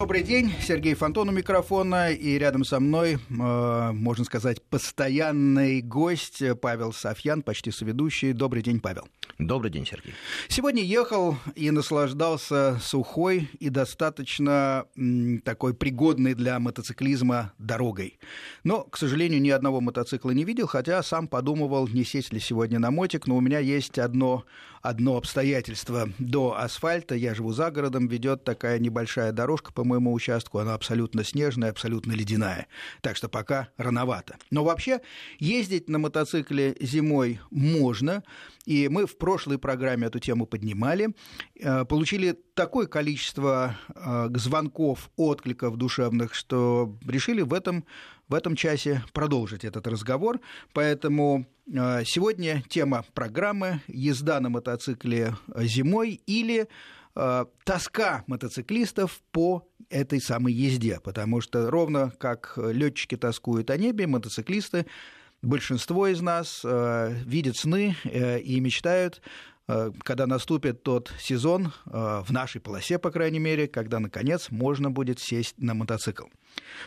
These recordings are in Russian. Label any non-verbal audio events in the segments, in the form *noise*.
Добрый день, Сергей Фонтон у микрофона, и рядом со мной, э, можно сказать, постоянный гость Павел Софьян, почти соведущий. Добрый день, Павел. Добрый день, Сергей. Сегодня ехал и наслаждался сухой и достаточно м, такой пригодной для мотоциклизма дорогой. Но, к сожалению, ни одного мотоцикла не видел, хотя сам подумывал, не сесть ли сегодня на мотик, но у меня есть одно, одно обстоятельство. До асфальта, я живу за городом, ведет такая небольшая дорожка по моему участку, она абсолютно снежная, абсолютно ледяная. Так что пока рановато. Но вообще ездить на мотоцикле зимой можно, и мы в прошлой программе эту тему поднимали, э, получили такое количество э, звонков, откликов душевных, что решили в этом, в этом часе продолжить этот разговор. Поэтому э, сегодня тема программы «Езда на мотоцикле зимой» или тоска мотоциклистов по этой самой езде, потому что ровно как летчики тоскуют о небе, мотоциклисты, большинство из нас э, видят сны э, и мечтают э, когда наступит тот сезон, в нашей полосе, по крайней мере, когда, наконец, можно будет сесть на мотоцикл.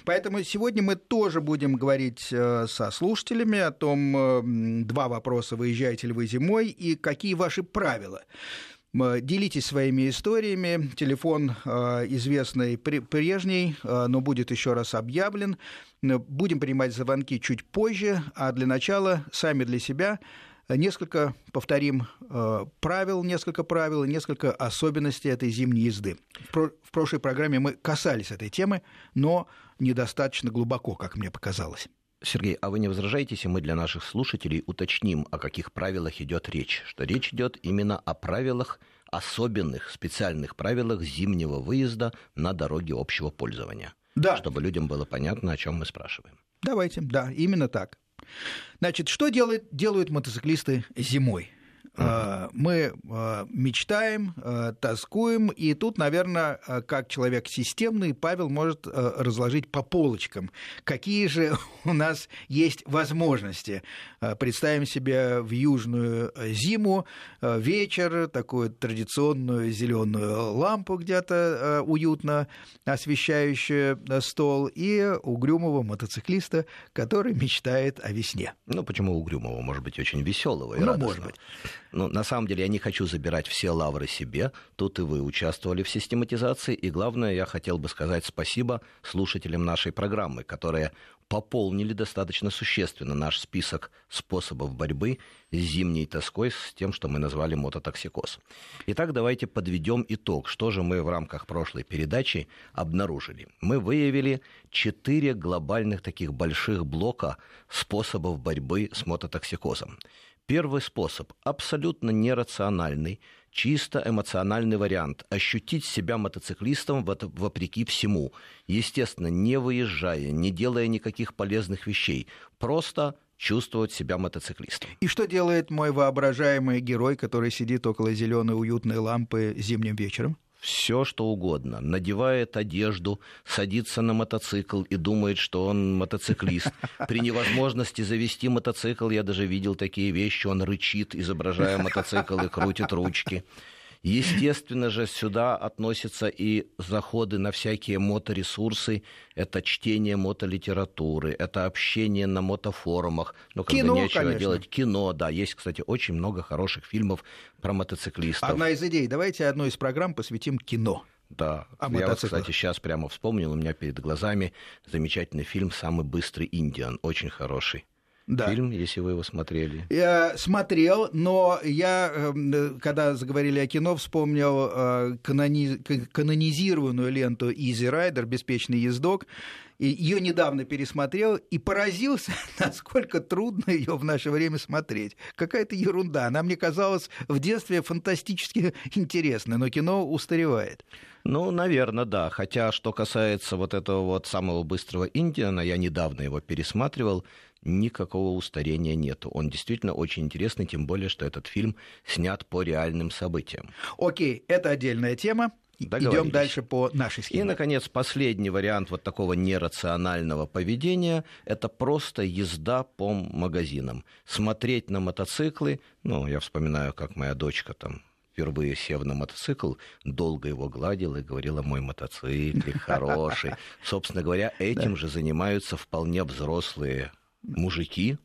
Поэтому сегодня мы тоже будем говорить со слушателями о том, два вопроса, выезжаете ли вы зимой и какие ваши правила. Делитесь своими историями. Телефон э, известный прежний, э, но будет еще раз объявлен. Будем принимать звонки чуть позже, а для начала сами для себя несколько, повторим, э, правил, несколько правил, несколько особенностей этой зимней езды. В прошлой программе мы касались этой темы, но недостаточно глубоко, как мне показалось. Сергей, а вы не возражаете, если мы для наших слушателей уточним, о каких правилах идет речь? Что речь идет именно о правилах, особенных, специальных правилах зимнего выезда на дороге общего пользования. Да. Чтобы людям было понятно, о чем мы спрашиваем. Давайте, да, именно так. Значит, что делают, делают мотоциклисты зимой? Uh-huh. Мы а, мечтаем, а, тоскуем, и тут, наверное, как человек системный, Павел может разложить по полочкам, какие же *laughs* у нас есть возможности. Представим себе в южную зиму вечер, такую традиционную зеленую лампу где-то уютно освещающую стол, и угрюмого мотоциклиста, который мечтает о весне. Ну, почему угрюмого? Может быть, очень веселого и ну, радостного. может быть. Ну, на самом деле, я не хочу забирать все лавры себе. Тут и вы участвовали в систематизации. И главное, я хотел бы сказать спасибо слушателям нашей программы, которые пополнили достаточно существенно наш список способов борьбы с зимней тоской, с тем, что мы назвали мототоксикоз. Итак, давайте подведем итог. Что же мы в рамках прошлой передачи обнаружили? Мы выявили четыре глобальных таких больших блока способов борьбы с мототоксикозом. Первый способ – абсолютно нерациональный, чисто эмоциональный вариант – ощутить себя мотоциклистом вопреки всему, естественно, не выезжая, не делая никаких полезных вещей, просто чувствовать себя мотоциклистом. И что делает мой воображаемый герой, который сидит около зеленой уютной лампы зимним вечером? Все, что угодно. Надевает одежду, садится на мотоцикл и думает, что он мотоциклист. При невозможности завести мотоцикл, я даже видел такие вещи, он рычит, изображая мотоцикл и крутит ручки. Естественно же, сюда относятся и заходы на всякие моторесурсы, это чтение мотолитературы, это общение на мотофорумах, ну, когда кино, нечего конечно. делать, кино, да, есть, кстати, очень много хороших фильмов про мотоциклистов. Одна из идей, давайте одну из программ посвятим кино. Да, а я вот, кстати, сейчас прямо вспомнил, у меня перед глазами замечательный фильм «Самый быстрый Индиан», очень хороший да. фильм, если вы его смотрели. Я смотрел, но я, эм, когда заговорили о кино, вспомнил э, канони... канонизированную ленту «Изи Райдер», «Беспечный ездок», ее недавно пересмотрел и поразился, *laughs* насколько трудно ее в наше время смотреть. Какая-то ерунда. Она мне казалась в детстве фантастически интересной, но кино устаревает. Ну, наверное, да. Хотя, что касается вот этого вот самого быстрого Индиана, я недавно его пересматривал, никакого устарения нету. Он действительно очень интересный, тем более, что этот фильм снят по реальным событиям. Окей, это отдельная тема. Идем дальше по нашей схеме. И, наконец, последний вариант вот такого нерационального поведения – это просто езда по магазинам. Смотреть на мотоциклы, ну, я вспоминаю, как моя дочка там впервые сев на мотоцикл, долго его гладила и говорила, мой мотоцикл хороший. *laughs* Собственно говоря, этим же занимаются вполне взрослые мужики,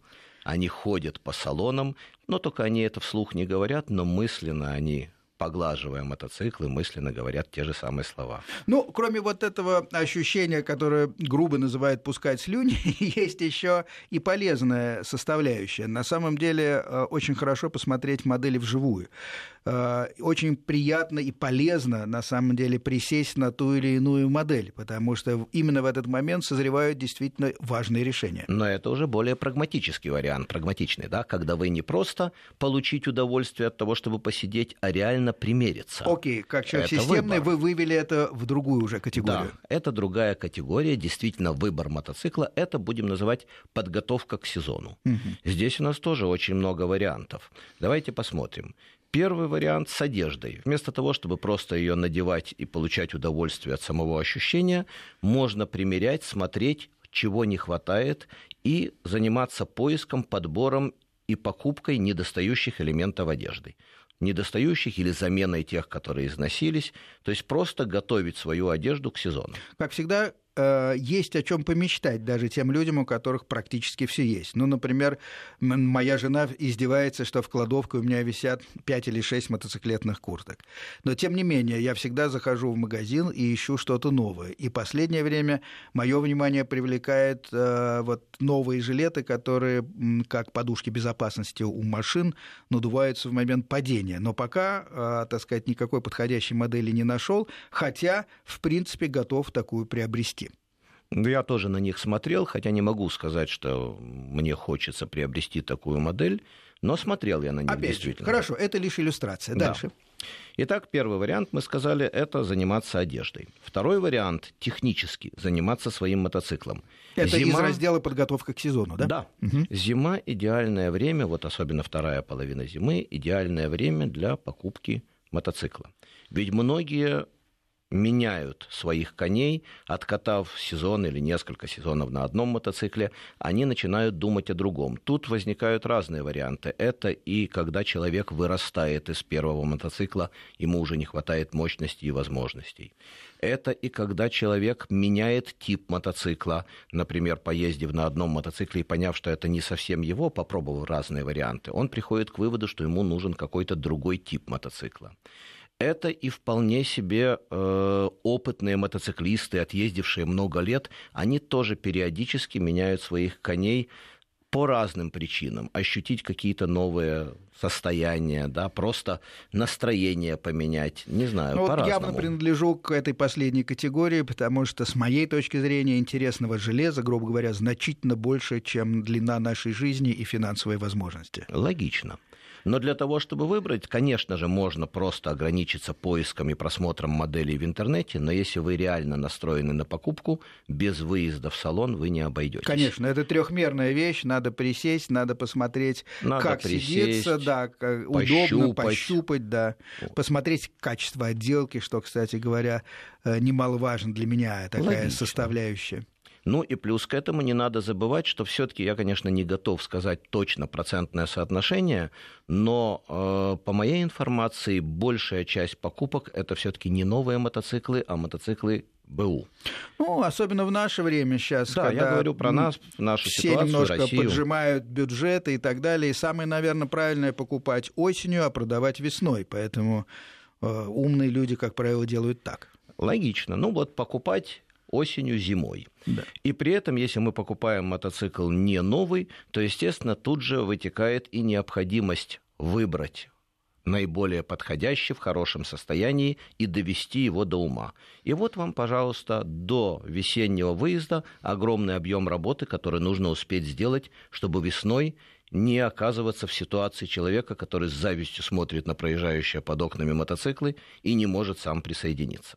они ходят по салонам, но только они это вслух не говорят, но мысленно они поглаживая мотоциклы, мысленно говорят те же самые слова. Ну, кроме вот этого ощущения, которое грубо называют пускать слюни, *laughs* есть еще и полезная составляющая. На самом деле э, очень хорошо посмотреть модели вживую. Э, очень приятно и полезно, на самом деле, присесть на ту или иную модель, потому что именно в этот момент созревают действительно важные решения. Но это уже более прагматический вариант, прагматичный, да, когда вы не просто получить удовольствие от того, чтобы посидеть, а реально примериться. Окей, как человек это системный, выбор. вы вывели это в другую уже категорию. Да, это другая категория, действительно выбор мотоцикла, это будем называть подготовка к сезону. Угу. Здесь у нас тоже очень много вариантов. Давайте посмотрим. Первый вариант с одеждой. Вместо того, чтобы просто ее надевать и получать удовольствие от самого ощущения, можно примерять, смотреть, чего не хватает, и заниматься поиском, подбором и покупкой недостающих элементов одежды недостающих или заменой тех, которые износились, то есть просто готовить свою одежду к сезону. Как всегда, Э, есть о чем помечтать даже тем людям, у которых практически все есть. Ну, например, моя жена издевается, что в кладовке у меня висят 5 или 6 мотоциклетных курток. Но, тем не менее, я всегда захожу в магазин и ищу что-то новое. И последнее время мое внимание привлекает э, вот новые жилеты, которые, как подушки безопасности у машин, надуваются в момент падения. Но пока, э, так сказать, никакой подходящей модели не нашел, хотя, в принципе, готов такую приобрести. Ну, я тоже на них смотрел, хотя не могу сказать, что мне хочется приобрести такую модель, но смотрел я на них Опять действительно. Же, хорошо, это лишь иллюстрация. Дальше. Да. Итак, первый вариант, мы сказали, это заниматься одеждой. Второй вариант – технически заниматься своим мотоциклом. Это Зима... из раздела подготовка к сезону, да? Да. Угу. Зима – идеальное время, вот особенно вторая половина зимы – идеальное время для покупки мотоцикла. Ведь многие меняют своих коней, откатав сезон или несколько сезонов на одном мотоцикле, они начинают думать о другом. Тут возникают разные варианты. Это и когда человек вырастает из первого мотоцикла, ему уже не хватает мощности и возможностей. Это и когда человек меняет тип мотоцикла, например, поездив на одном мотоцикле и поняв, что это не совсем его, попробовав разные варианты, он приходит к выводу, что ему нужен какой-то другой тип мотоцикла это и вполне себе э, опытные мотоциклисты, отъездившие много лет, они тоже периодически меняют своих коней по разным причинам, ощутить какие-то новые состояния, да, просто настроение поменять, не знаю, ну, по-разному. Явно принадлежу к этой последней категории, потому что с моей точки зрения интересного железа, грубо говоря, значительно больше, чем длина нашей жизни и финансовые возможности. Логично. Но для того, чтобы выбрать, конечно же, можно просто ограничиться поиском и просмотром моделей в интернете, но если вы реально настроены на покупку, без выезда в салон вы не обойдетесь. Конечно, это трехмерная вещь, надо присесть, надо посмотреть, надо как присесть, сидеться, да, как пощупать. удобно пощупать, да, посмотреть качество отделки, что, кстати говоря, э, немаловажно для меня такая Логично. составляющая. Ну и плюс к этому не надо забывать, что все-таки я, конечно, не готов сказать точно процентное соотношение, но э, по моей информации большая часть покупок это все-таки не новые мотоциклы, а мотоциклы БУ. Ну, особенно в наше время сейчас, да, когда я говорю про нас, нашу все ситуацию, немножко Россию. поджимают бюджеты и так далее. И самое, наверное, правильное покупать осенью, а продавать весной. Поэтому э, умные люди, как правило, делают так. Логично. Ну вот покупать осенью, зимой. Да. И при этом, если мы покупаем мотоцикл не новый, то, естественно, тут же вытекает и необходимость выбрать наиболее подходящий, в хорошем состоянии и довести его до ума. И вот вам, пожалуйста, до весеннего выезда огромный объем работы, который нужно успеть сделать, чтобы весной не оказываться в ситуации человека, который с завистью смотрит на проезжающие под окнами мотоциклы и не может сам присоединиться.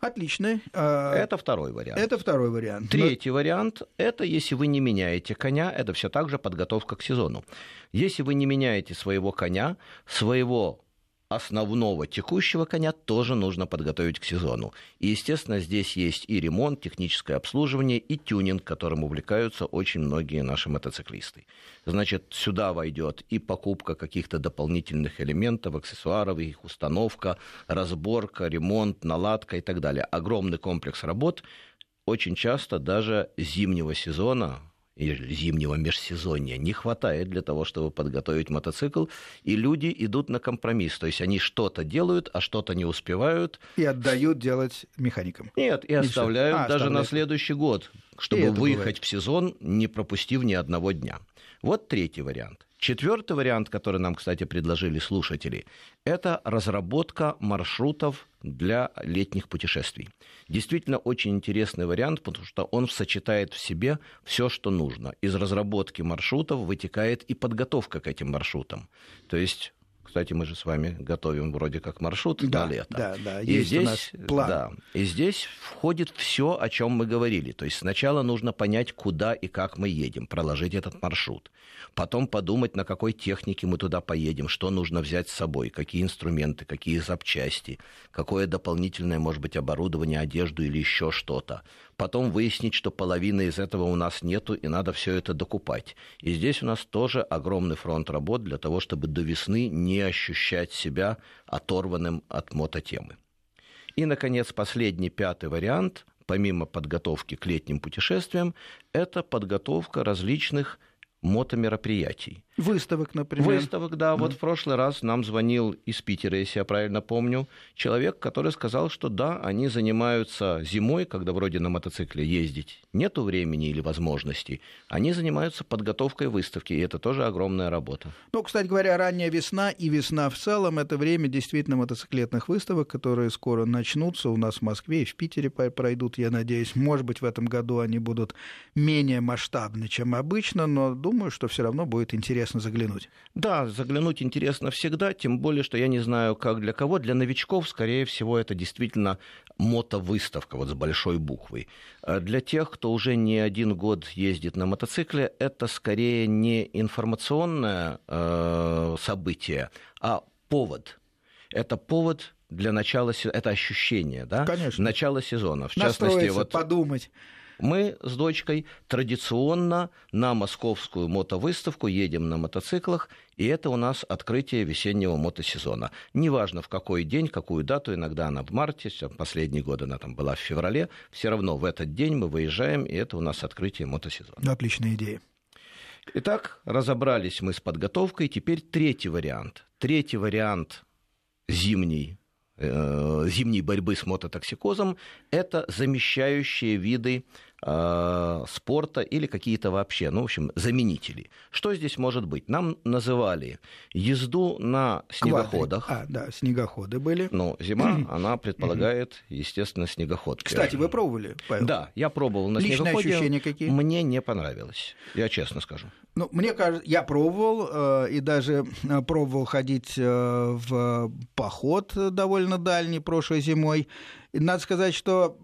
Отлично. А, это второй вариант. Это второй вариант. Третий Но... вариант – это если вы не меняете коня, это все так же подготовка к сезону. Если вы не меняете своего коня, своего основного текущего коня тоже нужно подготовить к сезону. И, естественно, здесь есть и ремонт, техническое обслуживание, и тюнинг, которым увлекаются очень многие наши мотоциклисты. Значит, сюда войдет и покупка каких-то дополнительных элементов, аксессуаров, их установка, разборка, ремонт, наладка и так далее. Огромный комплекс работ, очень часто даже зимнего сезона, зимнего межсезонья не хватает для того, чтобы подготовить мотоцикл, и люди идут на компромисс. То есть они что-то делают, а что-то не успевают. И отдают делать механикам. Нет, и, и оставляют а, даже оставляют. на следующий год, чтобы выехать бывает. в сезон, не пропустив ни одного дня. Вот третий вариант. Четвертый вариант, который нам, кстати, предложили слушатели, это разработка маршрутов для летних путешествий. Действительно очень интересный вариант, потому что он сочетает в себе все, что нужно. Из разработки маршрутов вытекает и подготовка к этим маршрутам. То есть кстати, мы же с вами готовим вроде как маршрут да, на лето. Да, да, и есть здесь, у нас план. Да, и здесь входит все, о чем мы говорили. То есть сначала нужно понять, куда и как мы едем, проложить этот маршрут. Потом подумать, на какой технике мы туда поедем, что нужно взять с собой, какие инструменты, какие запчасти, какое дополнительное, может быть, оборудование, одежду или еще что-то потом выяснить, что половины из этого у нас нету, и надо все это докупать. И здесь у нас тоже огромный фронт работ для того, чтобы до весны не ощущать себя оторванным от мототемы. И, наконец, последний, пятый вариант, помимо подготовки к летним путешествиям, это подготовка различных мотомероприятий. Выставок, например. Выставок, да. Mm. Вот в прошлый раз нам звонил из Питера, если я правильно помню, человек, который сказал, что да, они занимаются зимой, когда вроде на мотоцикле ездить нету времени или возможностей, они занимаются подготовкой выставки, и это тоже огромная работа. Ну, кстати говоря, ранняя весна и весна в целом – это время действительно мотоциклетных выставок, которые скоро начнутся у нас в Москве и в Питере пройдут, я надеюсь. Может быть, в этом году они будут менее масштабны, чем обычно, но думаю, что все равно будет интересно заглянуть. Да, заглянуть интересно всегда, тем более, что я не знаю, как для кого. Для новичков, скорее всего, это действительно мотовыставка вот с большой буквой. А для тех, кто уже не один год ездит на мотоцикле, это скорее не информационное э, событие, а повод. Это повод для начала, это ощущение, да? Конечно. Начало сезона. В частности, вот подумать. Мы с дочкой традиционно на московскую мотовыставку едем на мотоциклах, и это у нас открытие весеннего мотосезона. Неважно в какой день, какую дату, иногда она в марте, последние годы она там была в феврале, все равно в этот день мы выезжаем, и это у нас открытие мотосезона. Отличная идея. Итак, разобрались мы с подготовкой. Теперь третий вариант. Третий вариант зимний Э, зимней борьбы с мототоксикозом – это замещающие виды э, спорта или какие-то вообще, ну, в общем, заменители. Что здесь может быть? Нам называли езду на снегоходах. А, да, снегоходы были. Ну, зима, она предполагает, естественно, снегоход. Кстати, вы пробовали, Павел? Да, я пробовал на Личные снегоходе. ощущения какие? Мне не понравилось, я честно скажу. Ну, мне кажется, я пробовал э, и даже э, пробовал ходить э, в поход довольно дальний прошлой зимой. Надо сказать, что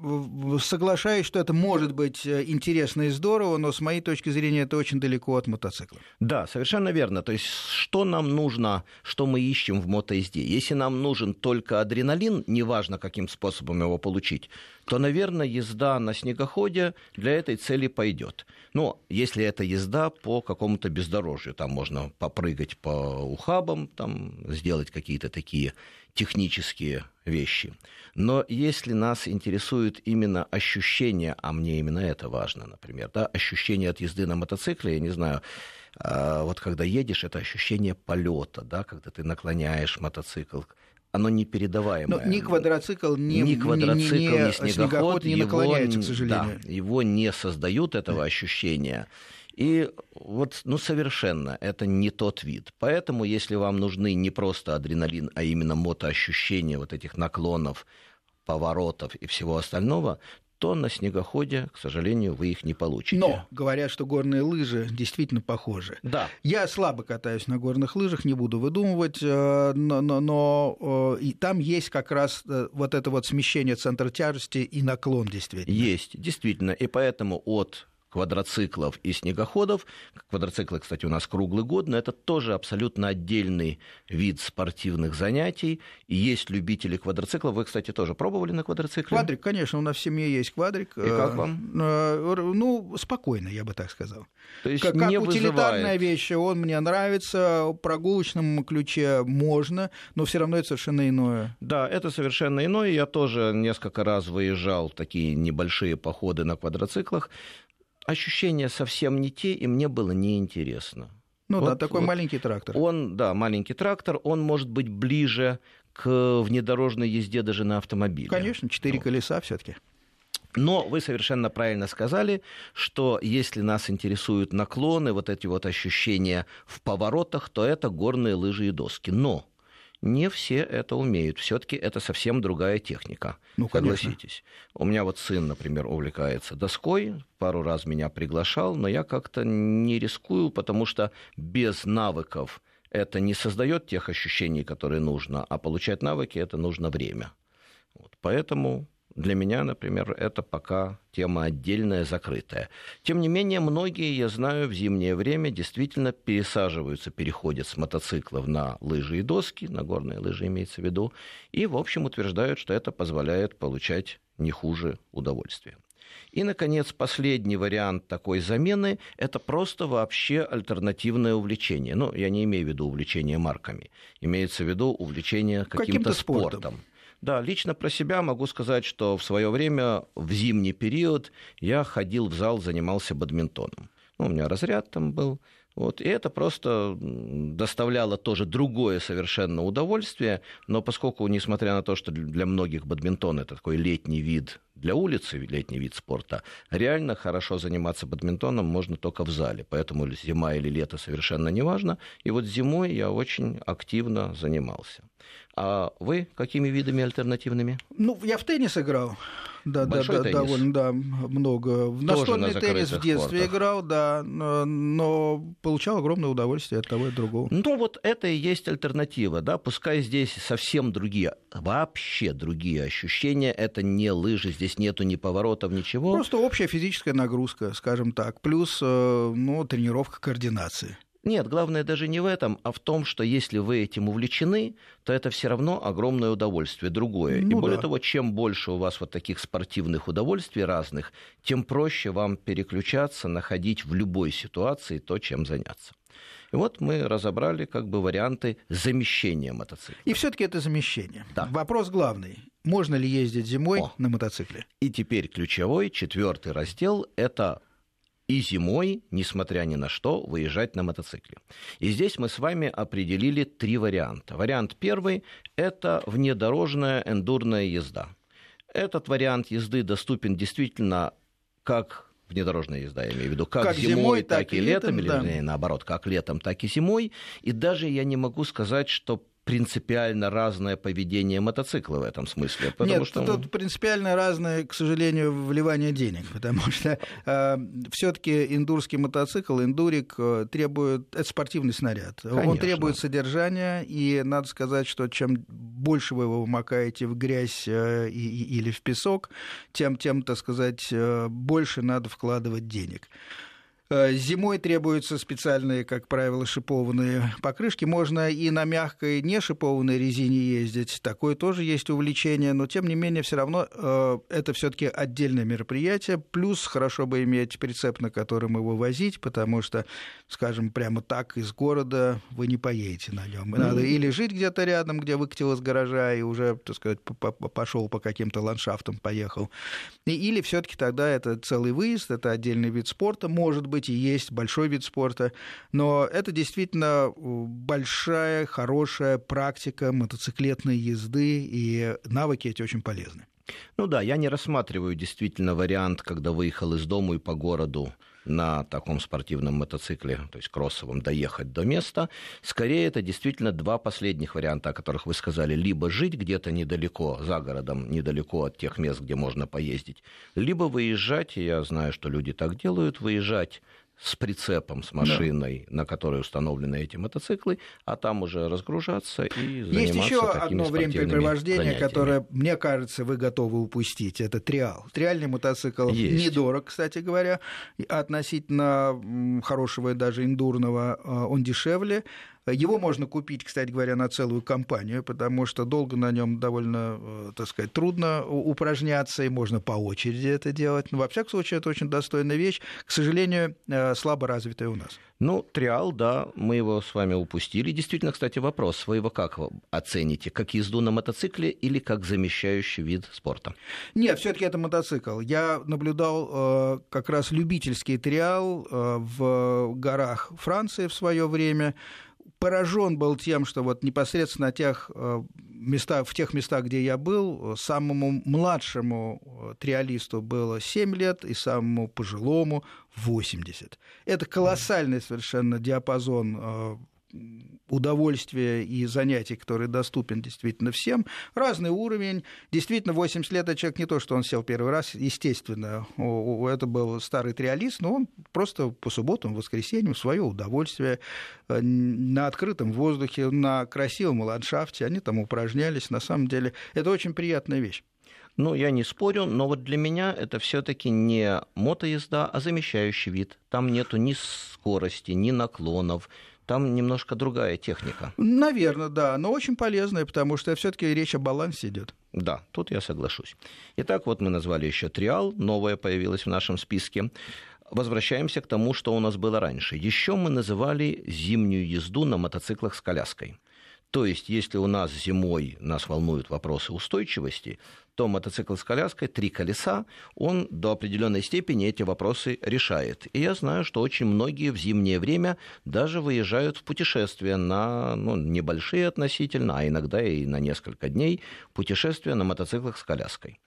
соглашаюсь, что это может быть э, интересно и здорово, но с моей точки зрения это очень далеко от мотоцикла. Да, совершенно верно. То есть что нам нужно, что мы ищем в мотоезде? Если нам нужен только адреналин, неважно каким способом его получить, то, наверное, езда на снегоходе для этой цели пойдет. Но если это езда по какому-то бездорожью, там можно попрыгать по ухабам, там сделать какие-то такие технические вещи. Но если нас интересует именно ощущение, а мне именно это важно, например, да, ощущение от езды на мотоцикле, я не знаю, а, вот когда едешь, это ощущение полета, да, когда ты наклоняешь мотоцикл, оно непередаваемое. Но ни квадроцикл, ни, ни, квадроцикл, ни, ни, ни снегоход, снегоход не наклоняется, его, к сожалению. Да, его не создают этого ощущения. И вот, ну, совершенно это не тот вид. Поэтому, если вам нужны не просто адреналин, а именно мотоощущения вот этих наклонов, поворотов и всего остального, то на снегоходе, к сожалению, вы их не получите. Но говорят, что горные лыжи действительно похожи. Да. Я слабо катаюсь на горных лыжах, не буду выдумывать, э, но, но, но э, и там есть как раз э, вот это вот смещение центра тяжести и наклон действительно. Есть, действительно. И поэтому от квадроциклов и снегоходов. Квадроциклы, кстати, у нас круглый год, но это тоже абсолютно отдельный вид спортивных занятий. И есть любители квадроциклов. Вы, кстати, тоже пробовали на квадроцикле? Квадрик, конечно, у нас в семье есть квадрик. И как вам? Э, ну, спокойно, я бы так сказал. То есть как, не как утилитарная вызывает... вещь, он мне нравится, в прогулочном ключе можно, но все равно это совершенно иное. Да, это совершенно иное. Я тоже несколько раз выезжал в такие небольшие походы на квадроциклах ощущения совсем не те, и мне было неинтересно. Ну вот, да, такой вот маленький трактор. Он, да, маленький трактор, он может быть ближе к внедорожной езде даже на автомобиле. Конечно, четыре вот. колеса все-таки. Но вы совершенно правильно сказали, что если нас интересуют наклоны, вот эти вот ощущения в поворотах, то это горные лыжи и доски. Но не все это умеют. Все-таки это совсем другая техника. Ну, согласитесь. У меня вот сын, например, увлекается доской, пару раз меня приглашал, но я как-то не рискую, потому что без навыков это не создает тех ощущений, которые нужно, а получать навыки это нужно время. Вот. Поэтому для меня, например, это пока тема отдельная, закрытая. Тем не менее, многие, я знаю, в зимнее время действительно пересаживаются, переходят с мотоциклов на лыжи и доски, на горные лыжи имеется в виду, и, в общем, утверждают, что это позволяет получать не хуже удовольствия. И, наконец, последний вариант такой замены – это просто вообще альтернативное увлечение. Ну, я не имею в виду увлечение марками, имеется в виду увлечение каким-то, каким-то спортом. спортом. Да, лично про себя могу сказать, что в свое время, в зимний период, я ходил в зал, занимался бадминтоном. Ну, у меня разряд там был. Вот, и это просто доставляло тоже другое совершенно удовольствие, но поскольку, несмотря на то, что для многих бадминтон это такой летний вид для улицы, летний вид спорта, реально хорошо заниматься бадминтоном можно только в зале, поэтому зима или лето совершенно не важно. И вот зимой я очень активно занимался. А вы какими видами альтернативными? Ну, я в теннис играл. Да, Большой да, да, довольно, да, много. В настольный на теннис в детстве кортах. играл, да, но, получал огромное удовольствие от того и другого. Ну, вот это и есть альтернатива, да, пускай здесь совсем другие, вообще другие ощущения, это не лыжи, здесь нету ни поворотов, ничего. Просто общая физическая нагрузка, скажем так, плюс э, ну, тренировка координации. Нет, главное даже не в этом, а в том, что если вы этим увлечены, то это все равно огромное удовольствие, другое. И Ну более да. того, чем больше у вас вот таких спортивных удовольствий разных, тем проще вам переключаться, находить в любой ситуации то, чем заняться. И вот мы разобрали как бы варианты замещения мотоцикла. И все-таки это замещение. Да. Вопрос главный. Можно ли ездить зимой О. на мотоцикле? И теперь ключевой, четвертый раздел – это и зимой, несмотря ни на что, выезжать на мотоцикле. И здесь мы с вами определили три варианта. Вариант первый – это внедорожная эндурная езда. Этот вариант езды доступен действительно как внедорожная езда, я имею в виду, как, Как зимой, зимой, так, и летом, летом, или да. наоборот, как летом, так и зимой. И даже я не могу сказать, что принципиально разное поведение мотоцикла в этом смысле. Потому Нет, что... тут принципиально разное, к сожалению, вливание денег, потому что э, все-таки индурский мотоцикл, индурик э, требует, это спортивный снаряд, он Конечно. требует содержания, и надо сказать, что чем больше вы его макаете в грязь э, и- или в песок, тем, тем, так сказать, э, больше надо вкладывать денег. Э, Зимой требуются специальные, как правило, шипованные покрышки. Можно и на мягкой, не шипованной резине ездить. Такое тоже есть увлечение, но тем не менее все равно э, это все-таки отдельное мероприятие. Плюс хорошо бы иметь прицеп, на котором его возить, потому что, скажем, прямо так из города вы не поедете на нем. Надо или жить где-то рядом, где выкатил из гаража и уже, так сказать, пошел по каким-то ландшафтам, поехал. Или все-таки тогда это целый выезд, это отдельный вид спорта, может быть, и есть большой вид спорта, но это действительно э, большая, хорошая практика мотоциклетной езды, и навыки эти очень полезны. Ну да, я не рассматриваю действительно вариант, когда выехал из дома и по городу на таком спортивном мотоцикле, то есть кроссовом, доехать до места. Скорее, это действительно два последних варианта, о которых вы сказали. Либо жить где-то недалеко, за городом, недалеко от тех мест, где можно поездить, либо выезжать, я знаю, что люди так делают, выезжать с прицепом, с машиной, да. на которой установлены эти мотоциклы, а там уже разгружаться и заниматься Есть еще одно времяпрепровождение, которое, мне кажется, вы готовы упустить. Это триал. Триальный мотоцикл Есть. недорог, кстати говоря, относительно хорошего и даже индурного а, он дешевле. Его можно купить, кстати говоря, на целую компанию, потому что долго на нем довольно, э, так сказать, трудно упражняться, и можно по очереди это делать. Но, во всяком случае, это очень достойная вещь, к сожалению, э, слабо развитая у нас. Ну, триал, да, мы его с вами упустили. Действительно, кстати, вопрос, вы его как оцените? Как езду на мотоцикле или как замещающий вид спорта? Нет, все таки это мотоцикл. Я наблюдал э, как раз любительский триал э, в горах Франции в свое время поражен был тем, что вот непосредственно тех э, местах, в тех местах, где я был, самому младшему э, триалисту было 7 лет и самому пожилому 80. Это колоссальный совершенно диапазон э, удовольствия и занятий, который доступен действительно всем, разный уровень. Действительно, 80 лет, это человек не то, что он сел первый раз, естественно, это был старый триалист, но он просто по субботам, воскресеньям свое удовольствие э, на открытом воздухе, на красивом ландшафте, они там упражнялись. На самом деле, это очень приятная вещь. Ну, я не спорю, но вот для меня это все-таки не мотоезда, а замещающий вид. Там нету ни скорости, ни наклонов, там немножко другая техника. Наверное, да, но очень полезная, потому что все-таки речь о балансе идет. Да, тут я соглашусь. Итак, вот мы назвали еще триал, новое появилось в нашем списке. Возвращаемся к тому, что у нас было раньше. Еще мы называли зимнюю езду на мотоциклах с коляской. То есть, если у нас зимой нас волнуют вопросы устойчивости, то мотоцикл с коляской, три колеса, он до определенной степени эти вопросы решает. И я знаю, что очень многие в зимнее время даже выезжают в путешествия на ну, небольшие относительно, а иногда и на несколько дней путешествия на мотоциклах с коляской.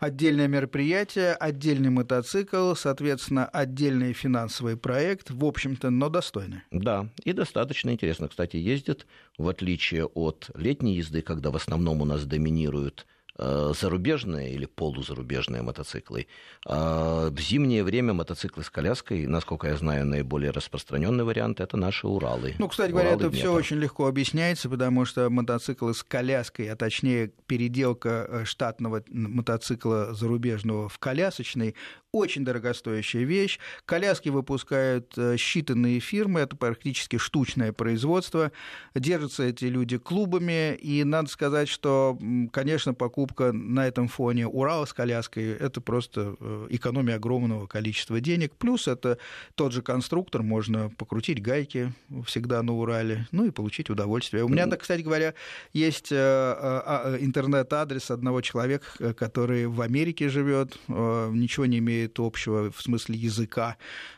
Отдельное мероприятие, отдельный мотоцикл, соответственно, отдельный финансовый проект, в общем-то, но достойный. Да, и достаточно интересно. Кстати, ездит, в отличие от летней езды, когда в основном у нас доминируют зарубежные или полузарубежные мотоциклы. А в зимнее время мотоциклы с коляской, насколько я знаю, наиболее распространенный вариант это наши Уралы. Ну, кстати говоря, это все очень легко объясняется, потому что мотоциклы с коляской, а точнее переделка э, штатного мотоцикла зарубежного в колясочный, очень дорогостоящая вещь. Коляски выпускают э, считанные фирмы, это практически штучное производство. Держатся эти люди клубами, и надо сказать, что, конечно, покупка на этом фоне Урала с коляской – это просто э, экономия огромного количества денег. Плюс это тот же конструктор, можно покрутить гайки всегда на Урале, ну и получить удовольствие. У меня, так, кстати говоря, есть э, а, интернет-адрес одного человека, который в Америке живет, ничего не имеет общего в смысле языка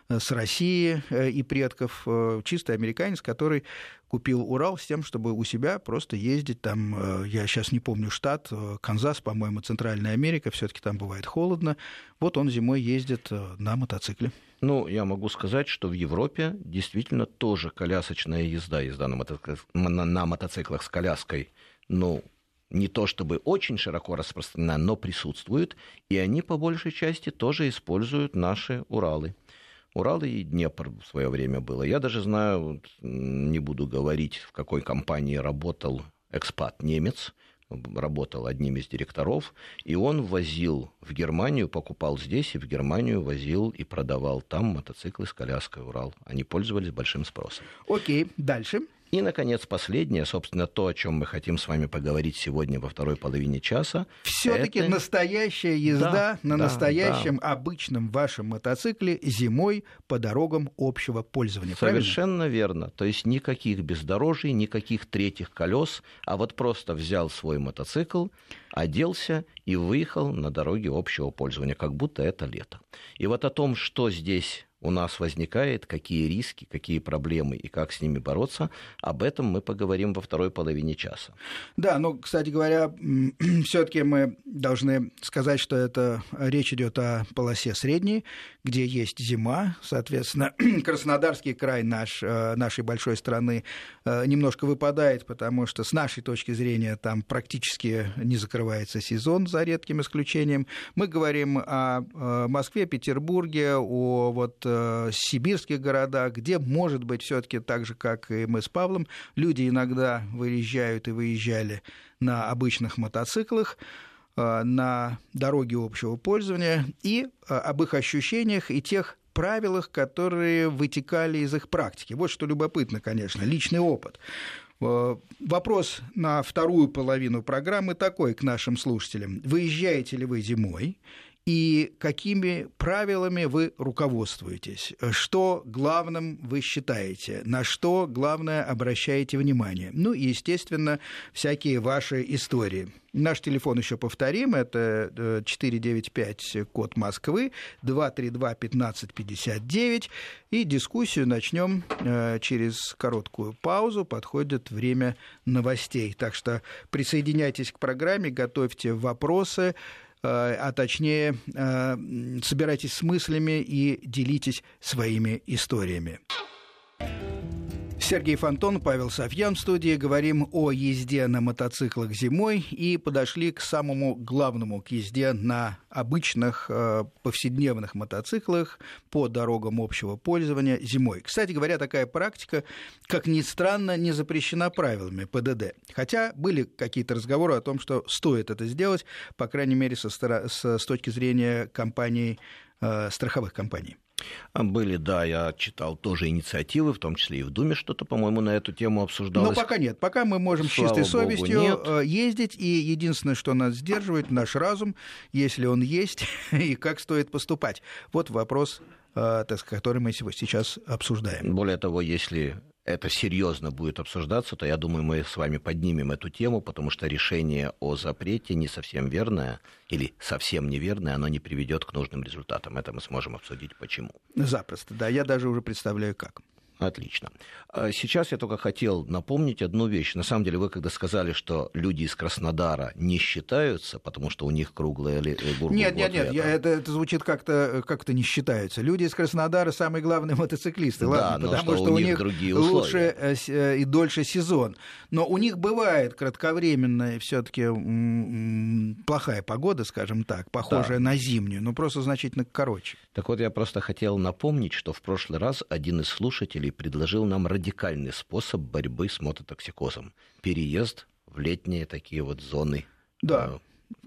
э, с Россией э, и предков. Э, чистый американец, который купил Урал с тем, чтобы у себя просто ездить там, я сейчас не помню штат, Канзас, по-моему, Центральная Америка, все-таки там бывает холодно. Вот он зимой ездит на мотоцикле. Ну, я могу сказать, что в Европе действительно тоже колясочная езда, езда на, мотоциклах, на мотоциклах с коляской, ну, не то чтобы очень широко распространена, но присутствуют, и они по большей части тоже используют наши Уралы. Уралы и Днепр в свое время было. Я даже знаю, не буду говорить, в какой компании работал экспат немец, работал одним из директоров, и он возил в Германию, покупал здесь, и в Германию возил и продавал там мотоциклы с коляской Урал. Они пользовались большим спросом. Окей, дальше. И, наконец, последнее, собственно, то, о чем мы хотим с вами поговорить сегодня во второй половине часа. Все-таки это... настоящая езда да, на да, настоящем да. обычном вашем мотоцикле зимой по дорогам общего пользования. Совершенно правильно? верно. То есть никаких бездорожий, никаких третьих колес, а вот просто взял свой мотоцикл, оделся и выехал на дороге общего пользования, как будто это лето. И вот о том, что здесь у нас возникает, какие риски, какие проблемы и как с ними бороться, об этом мы поговорим во второй половине часа. Да, ну, кстати говоря, *clears throat* все-таки мы должны сказать, что это речь идет о полосе средней, где есть зима, соответственно, *clears throat* Краснодарский край наш, э, нашей большой страны э, немножко выпадает, потому что с нашей точки зрения там практически не закрывается сезон, за редким исключением. Мы говорим о э, Москве, Петербурге, о вот сибирских городах, где, может быть, все-таки так же, как и мы с Павлом, люди иногда выезжают и выезжали на обычных мотоциклах на дороге общего пользования и э, об их ощущениях и тех правилах, которые вытекали из их практики. Вот что любопытно, конечно, личный опыт. Э, вопрос на вторую половину программы такой к нашим слушателям. Выезжаете ли вы зимой? И какими правилами вы руководствуетесь, что главным вы считаете, на что главное обращаете внимание. Ну и, естественно, всякие ваши истории. Наш телефон еще повторим, это 495 э, код Москвы, 232-1559, и дискуссию начнем э, через короткую паузу, подходит время новостей. Так что присоединяйтесь к программе, готовьте вопросы, а точнее э, собирайтесь с мыслями и делитесь своими историями. Сергей Фонтон, Павел Софьян в студии. Говорим о езде на мотоциклах зимой и подошли к самому главному, к езде на обычных э, повседневных мотоциклах по дорогам общего пользования зимой. Кстати говоря, такая практика, как ни странно, не запрещена правилами ПДД. Хотя были какие-то разговоры о том, что стоит это сделать, по крайней мере, со, с точки зрения компаний, э, страховых компаний. А были, да, я читал тоже инициативы, в том числе и в Думе что-то, по-моему, на эту тему обсуждалось. Но пока нет. Пока мы можем Слава с чистой совестью нет. Э, ездить, и единственное, что нас сдерживает, наш разум, если он есть, *laughs* и как стоит поступать. Вот вопрос, э, который мы сейчас обсуждаем. Более того, если это серьезно будет обсуждаться, то я думаю, мы с вами поднимем эту тему, потому что решение о запрете не совсем верное или совсем неверное, оно не приведет к нужным результатам. Это мы сможем обсудить почему. Запросто, да. Я даже уже представляю как. Отлично. А сейчас я только хотел напомнить одну вещь. На самом деле, вы когда сказали, что люди из Краснодара не считаются, потому что у них круглые ли, э, Нет, нет, нет, я, это, это звучит как-то как не считаются. Люди из Краснодара самые главные мотоциклисты, ладно, да, потому что, что у них, другие лучше э, э, и дольше сезон. Но у них бывает кратковременная все-таки плохая погода, скажем так, похожая да. на зимнюю, но просто значительно короче. Так вот, я просто хотел напомнить, что в прошлый раз один из слушателей предложил нам радикальный способ борьбы с мототоксикозом. Переезд в летние такие вот зоны. Да. Э,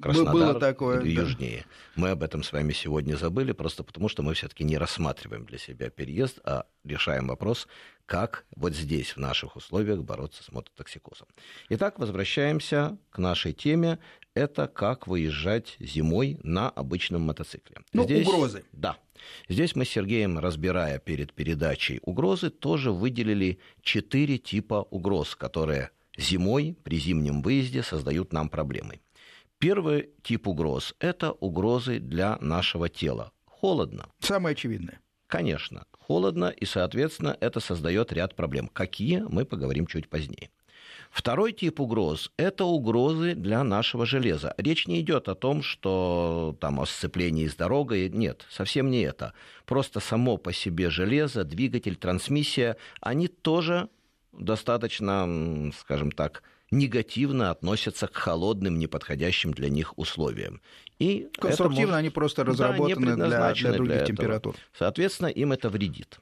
Краснодар было такое, или да. южнее. Мы об этом с вами сегодня забыли, просто потому что мы все-таки не рассматриваем для себя переезд, а решаем вопрос, как вот здесь, в наших условиях, бороться с мототоксикозом. Итак, возвращаемся к нашей теме. Это как выезжать зимой на обычном мотоцикле. Ну, здесь, угрозы. Да. Здесь мы с Сергеем, разбирая перед передачей угрозы, тоже выделили четыре типа угроз, которые зимой при зимнем выезде создают нам проблемы. Первый тип угроз – это угрозы для нашего тела. Холодно. Самое очевидное. Конечно, холодно, и, соответственно, это создает ряд проблем. Какие, мы поговорим чуть позднее. Второй тип угроз – это угрозы для нашего железа. Речь не идет о том, что там о сцеплении с дорогой. Нет, совсем не это. Просто само по себе железо, двигатель, трансмиссия, они тоже достаточно, скажем так, негативно относятся к холодным, неподходящим для них условиям. И Конструктивно может... они просто разработаны да, для, для других для температур. Соответственно, им это вредит.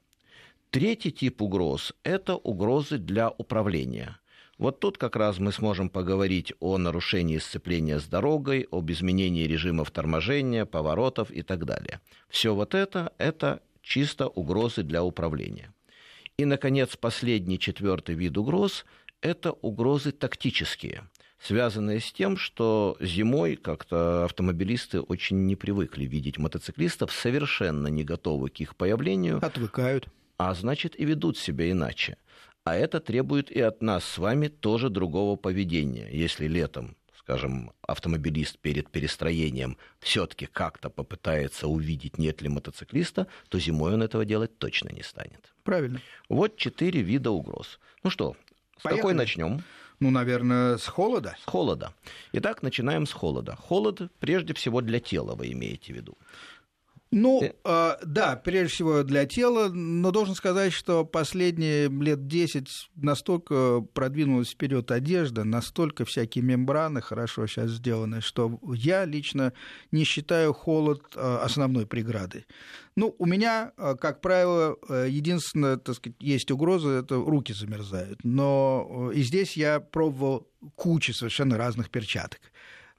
Третий тип угроз – это угрозы для управления. Вот тут как раз мы сможем поговорить о нарушении сцепления с дорогой, об изменении режимов торможения, поворотов и так далее. Все вот это – это чисто угрозы для управления. И, наконец, последний, четвертый вид угроз это угрозы тактические, связанные с тем, что зимой как-то автомобилисты очень не привыкли видеть мотоциклистов, совершенно не готовы к их появлению. Отвыкают. А значит, и ведут себя иначе. А это требует и от нас с вами тоже другого поведения. Если летом скажем, автомобилист перед перестроением все-таки как-то попытается увидеть, нет ли мотоциклиста, то зимой он этого делать точно не станет. Правильно. Вот четыре вида угроз. Ну что, с Поехали. какой начнем? Ну, наверное, с холода. С холода. Итак, начинаем с холода. Холод прежде всего для тела вы имеете в виду. Ну, э, да, прежде всего для тела, но должен сказать, что последние лет 10 настолько продвинулась вперед одежда, настолько всякие мембраны хорошо сейчас сделаны, что я лично не считаю холод э, основной преградой. Ну, у меня, э, как правило, э, единственное, так сказать, есть угроза, это руки замерзают. Но э, и здесь я пробовал кучу совершенно разных перчаток.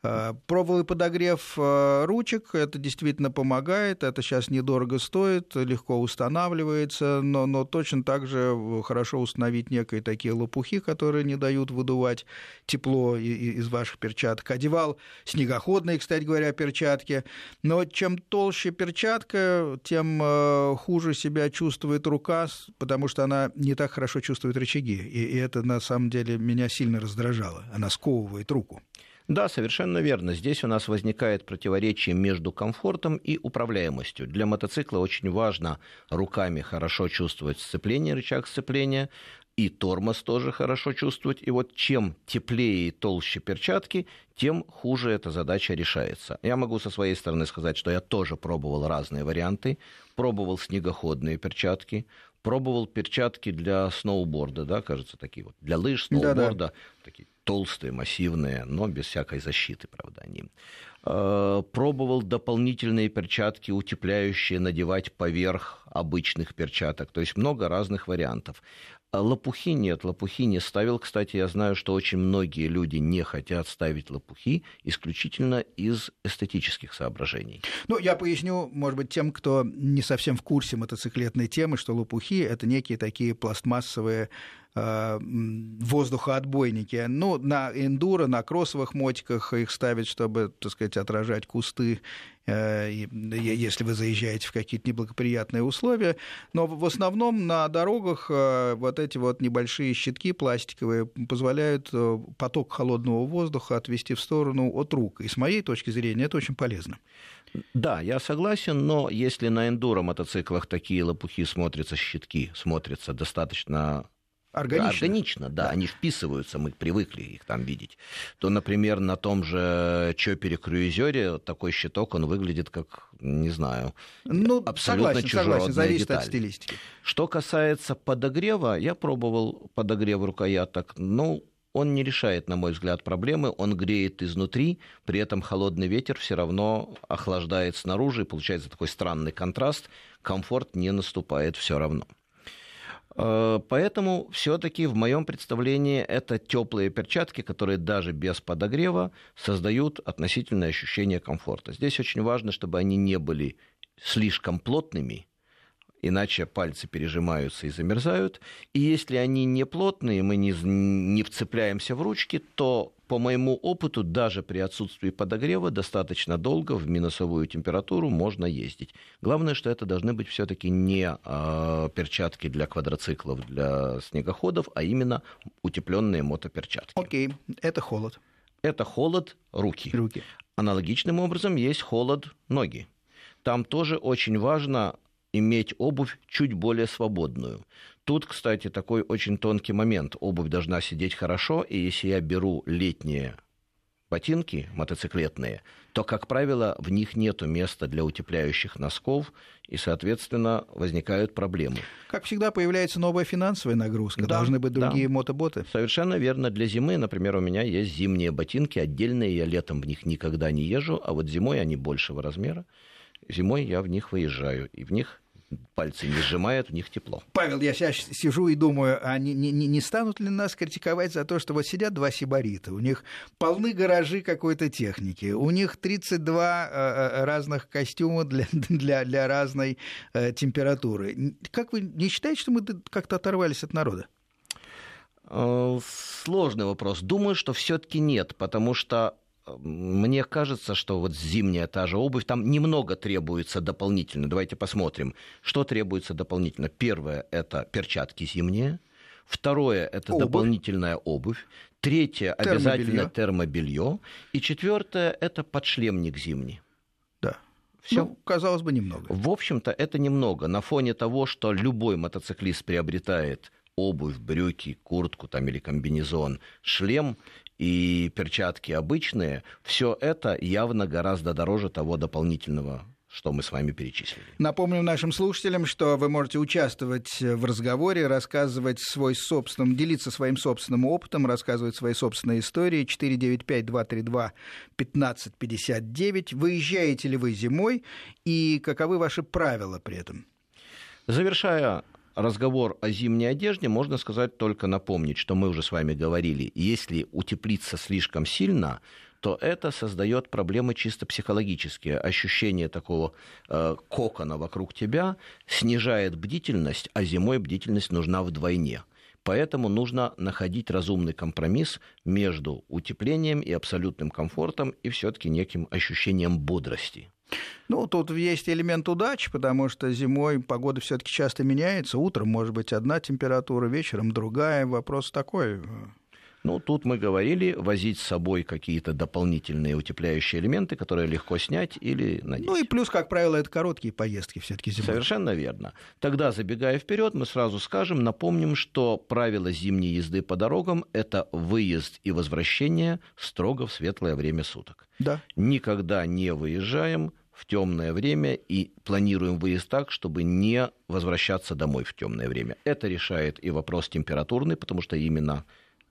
Э, пробовал подогрев э, ручек, это действительно помогает, это сейчас недорого стоит, легко устанавливается, но, но точно так же хорошо установить некие такие лопухи, которые не дают выдувать тепло из ваших перчаток. Одевал снегоходные, кстати говоря, перчатки, но чем толще перчатка, тем э, хуже себя чувствует рука, потому что она не так хорошо чувствует рычаги, и это на самом деле меня сильно раздражало, она сковывает руку. Да, совершенно верно. Здесь у нас возникает противоречие между комфортом и управляемостью. Для мотоцикла очень важно руками хорошо чувствовать сцепление, рычаг сцепления, и тормоз тоже хорошо чувствовать. И вот чем теплее и толще перчатки, тем хуже эта задача решается. Я могу со своей стороны сказать, что я тоже пробовал разные варианты. Пробовал снегоходные перчатки, пробовал перчатки для сноуборда, да, кажется, такие вот, для лыж, сноуборда, да -да. такие толстые, массивные, но без всякой защиты, правда, они. Э, пробовал дополнительные перчатки, утепляющие, надевать поверх обычных перчаток. То есть много разных вариантов. А лопухи нет, лопухи не ставил. Кстати, я знаю, что очень многие люди не хотят ставить лопухи исключительно из эстетических соображений. Ну, я поясню, может быть, тем, кто не совсем в курсе мотоциклетной темы, что лопухи — это некие такие пластмассовые воздухоотбойники. Ну, на эндуро, на кроссовых мотиках их ставят, чтобы, так сказать, отражать кусты, э, если вы заезжаете в какие-то неблагоприятные условия. Но в основном на дорогах э, вот эти вот небольшие щитки пластиковые позволяют поток холодного воздуха отвести в сторону от рук. И с моей точки зрения это очень полезно. Да, я согласен, но если на эндуро мотоциклах такие лопухи смотрятся, щитки смотрятся достаточно Органично. Органично, да, да, они вписываются, мы привыкли их там видеть. То, например, на том же Чопере Круизере такой щиток, он выглядит как, не знаю, ну, абсолютно согласен, согласен, зависит деталь. от стилистики. Что касается подогрева, я пробовал подогрев рукояток, ну, он не решает, на мой взгляд, проблемы, он греет изнутри, при этом холодный ветер все равно охлаждает снаружи, и получается такой странный контраст, комфорт не наступает все равно. Э, поэтому все-таки в моем представлении это теплые перчатки, которые даже без подогрева создают относительное ощущение комфорта. Здесь очень важно, чтобы они не были слишком плотными, иначе пальцы пережимаются и замерзают. И если они не плотные, мы не, не вцепляемся в ручки, то по моему опыту, даже при отсутствии подогрева достаточно долго в минусовую температуру можно ездить. Главное, что это должны быть все-таки не э, перчатки для квадроциклов, для снегоходов, а именно утепленные мотоперчатки. Окей, это холод. Это холод руки. руки. Аналогичным образом есть холод ноги. Там тоже очень важно иметь обувь чуть более свободную. Тут, кстати, такой очень тонкий момент. Обувь должна сидеть хорошо, и если я беру летние ботинки мотоциклетные, то, как правило, в них нет места для утепляющих носков, и, соответственно, возникают проблемы. Как всегда, появляется новая финансовая нагрузка. Да, Должны быть другие да. мотоботы. Совершенно верно. Для зимы, например, у меня есть зимние ботинки отдельные, я летом в них никогда не езжу, а вот зимой они большего размера. Зимой я в них выезжаю, и в них пальцы не сжимают, в них тепло. Павел, я сейчас сижу и думаю, а не, не, не станут ли нас критиковать за то, что вот сидят два сибарита, у них полны гаражи какой-то техники, у них 32 э, э, разных костюма для, *laughs* для, для разной э, температуры. Как вы не считаете, что мы как-то оторвались от народа? Сложный вопрос. Думаю, что все-таки нет, потому что мне кажется, что вот зимняя та же обувь, там немного требуется дополнительно. Давайте посмотрим, что требуется дополнительно. Первое – это перчатки зимние. Второе – это обувь. дополнительная обувь. Третье – обязательно термобелье. И четвертое – это подшлемник зимний. Да. Все. Ну, казалось бы, немного. В общем-то, это немного. На фоне того, что любой мотоциклист приобретает обувь, брюки, куртку там, или комбинезон, шлем, и перчатки обычные, все это явно гораздо дороже того дополнительного что мы с вами перечислили. Напомню нашим слушателям, что вы можете участвовать в разговоре, рассказывать свой собственным, делиться своим собственным опытом, рассказывать свои собственные истории. 495-232-1559. Выезжаете ли вы зимой и каковы ваши правила при этом? Завершая разговор о зимней одежде, можно сказать только напомнить, что мы уже с вами говорили, если утеплиться слишком сильно, то это создает проблемы чисто психологические. Ощущение такого э, кокона вокруг тебя снижает бдительность, а зимой бдительность нужна вдвойне. Поэтому нужно находить разумный компромисс между утеплением и абсолютным комфортом и все-таки неким ощущением бодрости. Ну, тут есть элемент удачи, потому что зимой погода все-таки часто меняется. Утром может быть одна температура, вечером другая. Вопрос такой. Ну, тут мы говорили, возить с собой какие-то дополнительные утепляющие элементы, которые легко снять или надеть. Ну и плюс, как правило, это короткие поездки все-таки зимой. Совершенно верно. Тогда, забегая вперед, мы сразу скажем, напомним, что правило зимней езды по дорогам – это выезд и возвращение строго в светлое время суток. Да. Никогда не выезжаем в темное время и планируем выезд так, чтобы не возвращаться домой в темное время. Это решает и вопрос температурный, потому что именно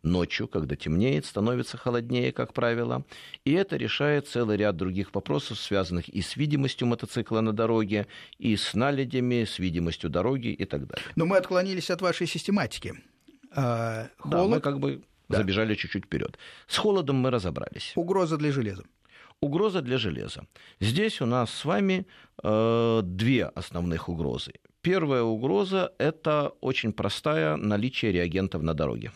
ночью, когда темнеет, становится холоднее, как правило. И это решает целый ряд других вопросов, связанных и с видимостью мотоцикла на дороге, и с наледями, с видимостью дороги и так далее. Но мы отклонились от вашей систематики. А, холод... Да, мы как бы да. забежали чуть-чуть вперед. С холодом мы разобрались. Угроза для железа. Угроза для железа. Здесь у нас с вами э, две основных угрозы. Первая угроза – это очень простая наличие реагентов на дороге.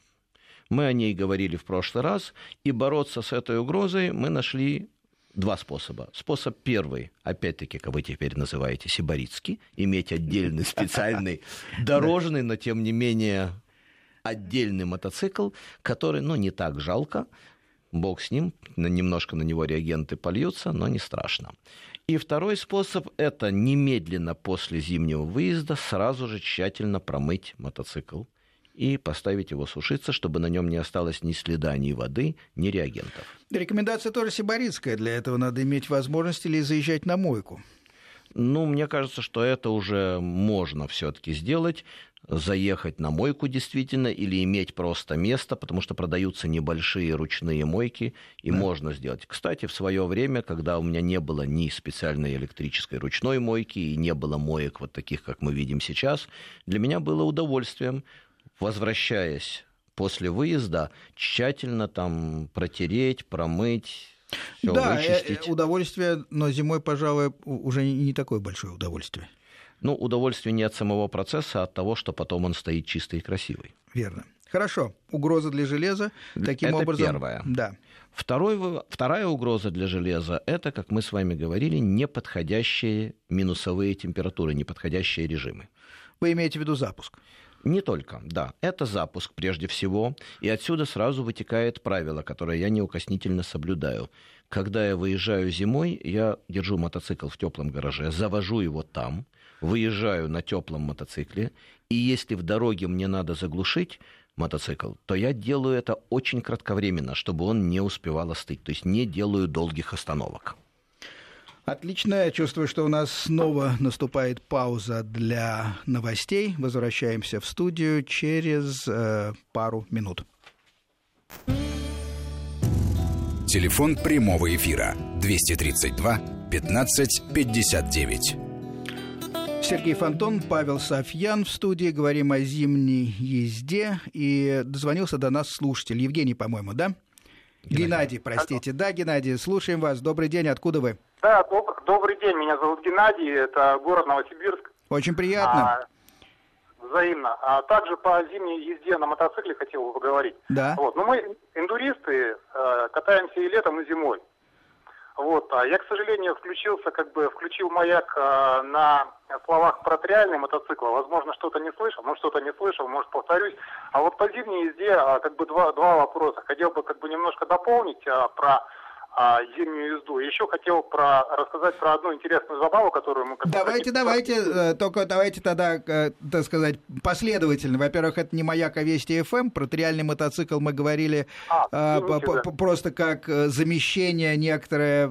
Мы о ней говорили в прошлый раз, и бороться с этой угрозой мы нашли два способа. Способ первый, опять-таки, как вы теперь называете, сибаритский, иметь отдельный *laughs* специальный дорожный, но тем не менее отдельный мотоцикл, который, ну, не так жалко, бог с ним, немножко на него реагенты польются, но не страшно. И второй способ – это немедленно после зимнего выезда сразу же тщательно промыть мотоцикл и поставить его сушиться, чтобы на нем не осталось ни следа ни воды, ни реагентов. Рекомендация тоже сибаритская. Для этого надо иметь возможность или заезжать на мойку. Ну, мне кажется, что это уже можно все-таки сделать заехать на мойку действительно или иметь просто место, потому что продаются небольшие ручные мойки, и да. можно сделать. Кстати, в свое время, когда у меня не было ни специальной электрической ручной мойки и не было моек вот таких, как мы видим сейчас, для меня было удовольствием возвращаясь после выезда, тщательно там протереть, промыть, всё да, э, вычистить. удовольствие, но зимой, пожалуй, уже не такое большое удовольствие. Ну, удовольствие не от самого процесса, а от того, что потом он стоит чистый и красивый. Верно. Хорошо. Угроза для железа. Таким это образом. Первая. Да. Второй, вторая угроза для железа – это, как мы с вами говорили, неподходящие минусовые температуры, неподходящие режимы. Вы имеете в виду запуск? Не только, да. Это запуск прежде всего, и отсюда сразу вытекает правило, которое я неукоснительно соблюдаю. Когда я выезжаю зимой, я держу мотоцикл в теплом гараже, завожу его там, выезжаю на теплом мотоцикле, и если в дороге мне надо заглушить мотоцикл, то я делаю это очень кратковременно, чтобы он не успевал остыть, то есть не делаю долгих остановок. Отлично. Я чувствую, что у нас снова наступает пауза для новостей. Возвращаемся в студию через э, пару минут. Телефон прямого эфира 232 15 59. Сергей Фонтон, Павел Софьян в студии. Говорим о зимней езде. И дозвонился до нас слушатель. Евгений, по-моему, да? Геннадий, Геннадий простите. Да, Геннадий, слушаем вас. Добрый день. Откуда вы? Да, доб- добрый день, меня зовут Геннадий, это город Новосибирск. Очень приятно. А, взаимно. А также по зимней езде на мотоцикле хотел бы поговорить. Да. Вот. Ну, мы, индуристы, э, катаемся и летом, и зимой. Вот. А я, к сожалению, включился, как бы, включил маяк э, на словах про триальный мотоцикл. Возможно, что-то не слышал, может, что-то не слышал, может, повторюсь. А вот по зимней езде, э, как бы, два, два вопроса. Хотел бы, как бы, немножко дополнить э, про а, зимнюю езду. Еще хотел про, рассказать про одну интересную забаву, которую мы... Давайте, давайте, э, только давайте тогда, э, так сказать, последовательно. Во-первых, это не «Маяк», а «Вести ФМ». Про триальный мотоцикл мы говорили а, извините, да. просто как э, замещение некоторой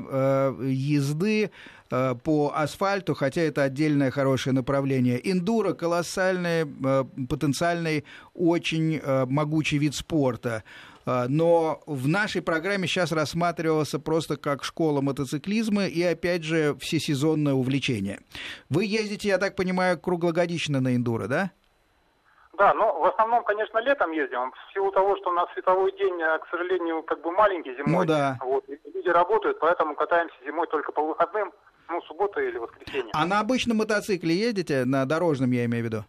езды э, по асфальту, хотя это отдельное хорошее направление. Эндуро – колоссальный, э, потенциальный, очень э, могучий вид спорта. А, но в нашей программе сейчас рассматривался просто как школа мотоциклизма и, опять же, всесезонное увлечение. Вы ездите, я так понимаю, круглогодично на эндуро, да? Да, но в основном, конечно, летом ездим. В силу того, что у нас световой день, э, к сожалению, как бы маленький зимой. Ну да. Вот, люди работают, поэтому катаемся зимой только по выходным, ну, суббота или воскресенье. А на обычном мотоцикле ездите? На дорожном, я имею в виду?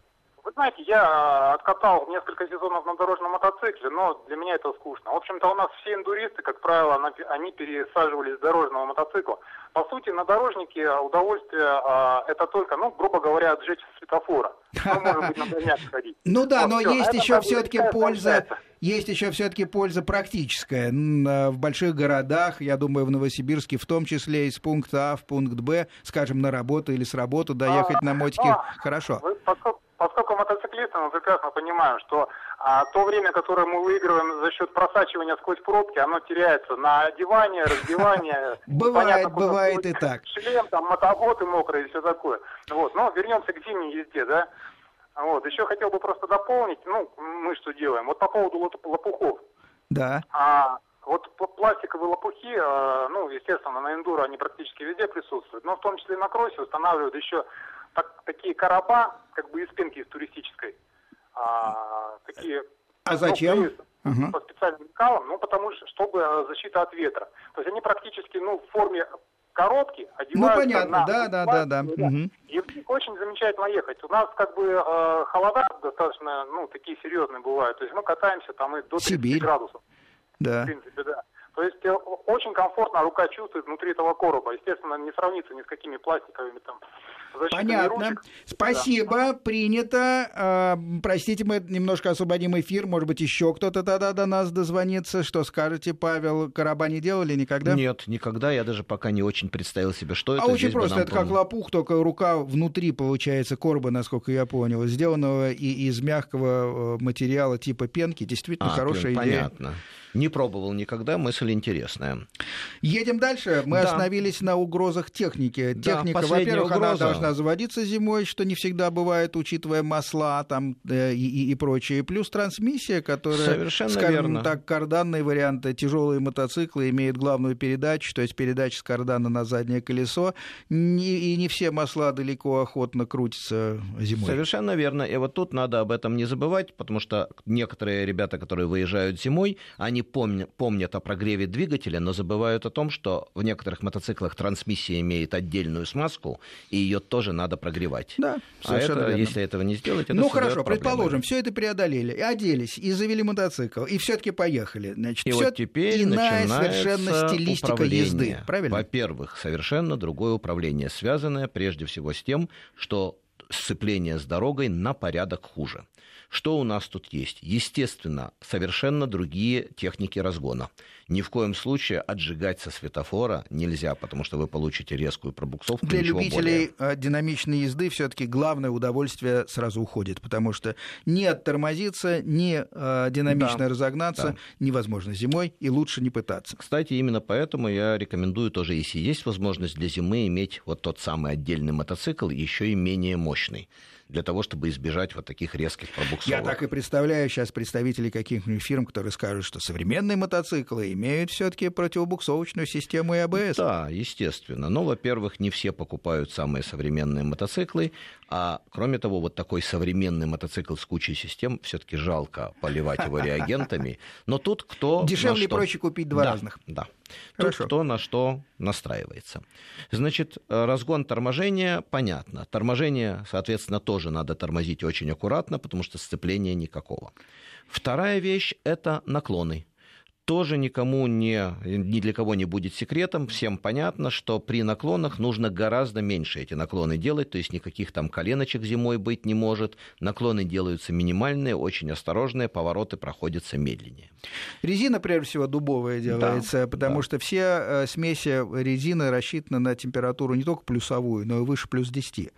Вы знаете, я э, откатал несколько сезонов на дорожном мотоцикле, но для меня это скучно. В общем-то, у нас все индуристы, как правило, они пересаживались с дорожного мотоцикла. По сути, на дорожнике удовольствие а, это только, ну, грубо говоря, отжечь светофора. Ну, может быть, например, сходить. *laughs* Ну да, но есть еще все-таки польза, есть еще все-таки польза практическая. В больших городах, я думаю, в Новосибирске в том числе, из пункта А в пункт Б, скажем, на работу или с работы доехать на мотике, хорошо. Поскольку поскольку мотоциклисты, мы прекрасно понимаем, что а, то время, которое мы выигрываем за счет просачивания сквозь пробки, оно теряется на одевание, раздевание. *laughs* Бывает, бывает и так. Шлем, там, мотоботы мокрые и все такое. Вот, но вернемся к зимней езде, да. Вот, еще хотел бы просто дополнить, ну, мы что делаем, вот по поводу лопухов. Да. А, вот пластиковые лопухи, а, ну, естественно, на эндуро они практически везде присутствуют, но в том числе и на кроссе устанавливают еще так, такие короба, как бы из пенки из туристической. А, такие, а зачем? Ну, угу. По специальным лекалам, ну, потому что, чтобы а, защита от ветра. То есть они практически, ну, в форме коробки одеваются Ну, понятно, на... да, да, да, да. да. Угу. И в них очень замечательно ехать. У нас, как бы, э, холода достаточно, ну, такие серьезные бывают. То есть мы катаемся там и до 30 Сибирь. градусов. Да. В принципе, да. То есть э, очень комфортно рука чувствует внутри этого короба. Естественно, не сравнится ни с какими пластиковыми там Понятно. Ручек. Спасибо, да. принято. А, простите, мы немножко освободим эфир. Может быть, еще кто-то тогда до нас дозвонится. Что скажете, Павел? Короба не делали никогда? Нет, никогда. Я даже пока не очень представил себе, что а это. А очень просто. Это как лопух, только рука внутри, получается, короба, насколько я понял, сделанного и из мягкого э, материала типа пенки. Действительно а, хорошая пен, идея. Понятно. Не пробовал никогда, мысль интересная. Едем дальше. Мы да. остановились на угрозах техники. Техника, да, во-первых, угроза. она должна заводиться зимой, что не всегда бывает, учитывая масла там, э, и, и, прочее. Плюс трансмиссия, которая, Совершенно скажем верно. так, карданные варианты, тяжелые мотоциклы имеют главную передачу, то есть передача с кардана на заднее колесо. Не, и не все масла далеко охотно крутятся зимой. Совершенно верно. И вот тут надо об этом не забывать, потому что некоторые ребята, которые выезжают зимой, они они помнят, помнят о прогреве двигателя, но забывают о том, что в некоторых мотоциклах трансмиссия имеет отдельную смазку, и ее тоже надо прогревать. Да, а это, если этого не сделать, это Ну хорошо, предположим, все это преодолели, и оделись, и завели мотоцикл, и все-таки поехали. Значит, и вот теперь иная совершенно стилистика управление. езды. Правильно? Во-первых, совершенно другое управление, связанное прежде всего с тем, что сцепление с дорогой на порядок хуже. Что у нас тут есть? Естественно, совершенно другие техники разгона. Ни в коем случае отжигать со светофора нельзя, потому что вы получите резкую пробуксовку. Для любителей более. динамичной езды все-таки главное удовольствие сразу уходит, потому что не оттормозиться, не динамично да, разогнаться да. невозможно зимой, и лучше не пытаться. Кстати, именно поэтому я рекомендую тоже, если есть возможность для зимы, иметь вот тот самый отдельный мотоцикл, еще и менее мощный для того, чтобы избежать вот таких резких пробуксовок. Я так и представляю сейчас представителей каких-нибудь фирм, которые скажут, что современные мотоциклы имеют все-таки противобуксовочную систему и АБС. Да, естественно. Но, во-первых, не все покупают самые современные мотоциклы, а кроме того, вот такой современный мотоцикл с кучей систем все-таки жалко поливать его реагентами. Но тут кто дешевле и проще купить два да, разных. Да. Тут кто на что настраивается. Значит, разгон торможения, понятно. Торможение, соответственно, тоже надо тормозить очень аккуратно, потому что сцепления никакого. Вторая вещь – это наклоны тоже никому не, ни для кого не будет секретом. Всем понятно, что при наклонах нужно гораздо меньше эти наклоны делать, то есть никаких там коленочек зимой быть не может. Наклоны делаются минимальные, очень осторожные, повороты проходятся медленнее. Резина, прежде всего, дубовая делается, да, потому да. что все э, смеси резины рассчитаны на температуру не только плюсовую, но и выше плюс 10.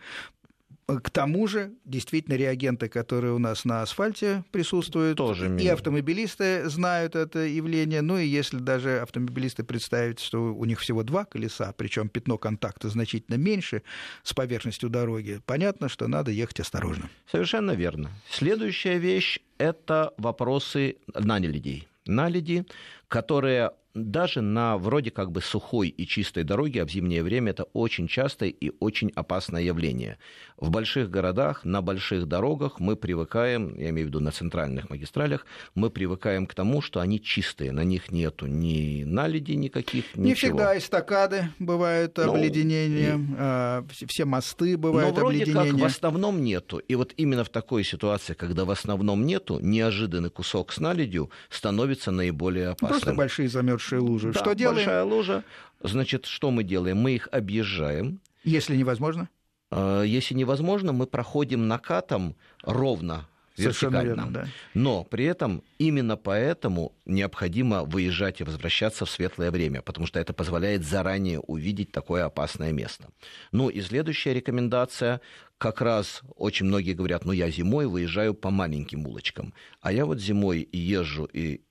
К тому же, действительно, реагенты, которые у нас на асфальте присутствуют, Тоже и автомобилисты знают это явление. Ну и если даже автомобилисты представить, что у них всего два колеса, причем пятно контакта значительно меньше с поверхностью дороги, понятно, что надо ехать осторожно. Совершенно верно. Следующая вещь – это вопросы наледей. Наледи, которые даже на вроде как бы сухой и чистой дороге, а в зимнее время это очень частое и очень опасное явление. В больших городах, на больших дорогах мы привыкаем, я имею в виду на центральных магистралях, мы привыкаем к тому, что они чистые, на них нету ни наледи никаких, Не ничего. всегда эстакады бывают Ну, обледенения, и- а, все- мосты Но бывают вроде как в основном нету. И вот именно в такой ситуации, когда в основном нету, неожиданный кусок с наледью становится наиболее опасным. Просто большие замерзшие лужи. Да, что делаем, большая лужа. Значит, что мы делаем? Мы их объезжаем. если невозможно? Э, Если невозможно, мы проходим накатом ровно, Совершенно вертикально. верно, да. Но при этом именно поэтому необходимо выезжать и возвращаться в светлое время, потому что это позволяет заранее увидеть такое опасное место. Ну и следующая рекомендация, как раз очень многие говорят, ну я зимой выезжаю по маленьким улочкам, а я вот зимой езжу и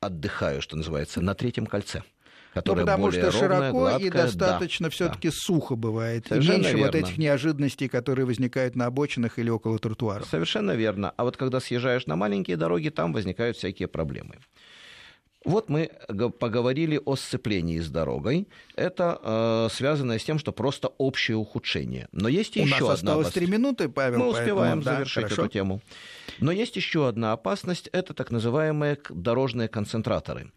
отдыхаю, что называется, на третьем кольце. Ну, Которое потому более что ровное, широко гладкое, и да, достаточно да. все-таки сухо бывает. И Совершенно меньше вот верно. этих неожиданностей, которые возникают на обочинах или около тротуаров. Совершенно верно. А вот когда съезжаешь на маленькие дороги, там возникают всякие проблемы. Вот мы поговорили о сцеплении с дорогой. Это э, связано с тем, что просто общее ухудшение. Но есть У еще нас одна осталось опасность. три минуты, Павел. Мы поэтому, успеваем да, завершить хорошо. эту тему. Но есть еще одна опасность. Это так называемые дорожные концентраторы.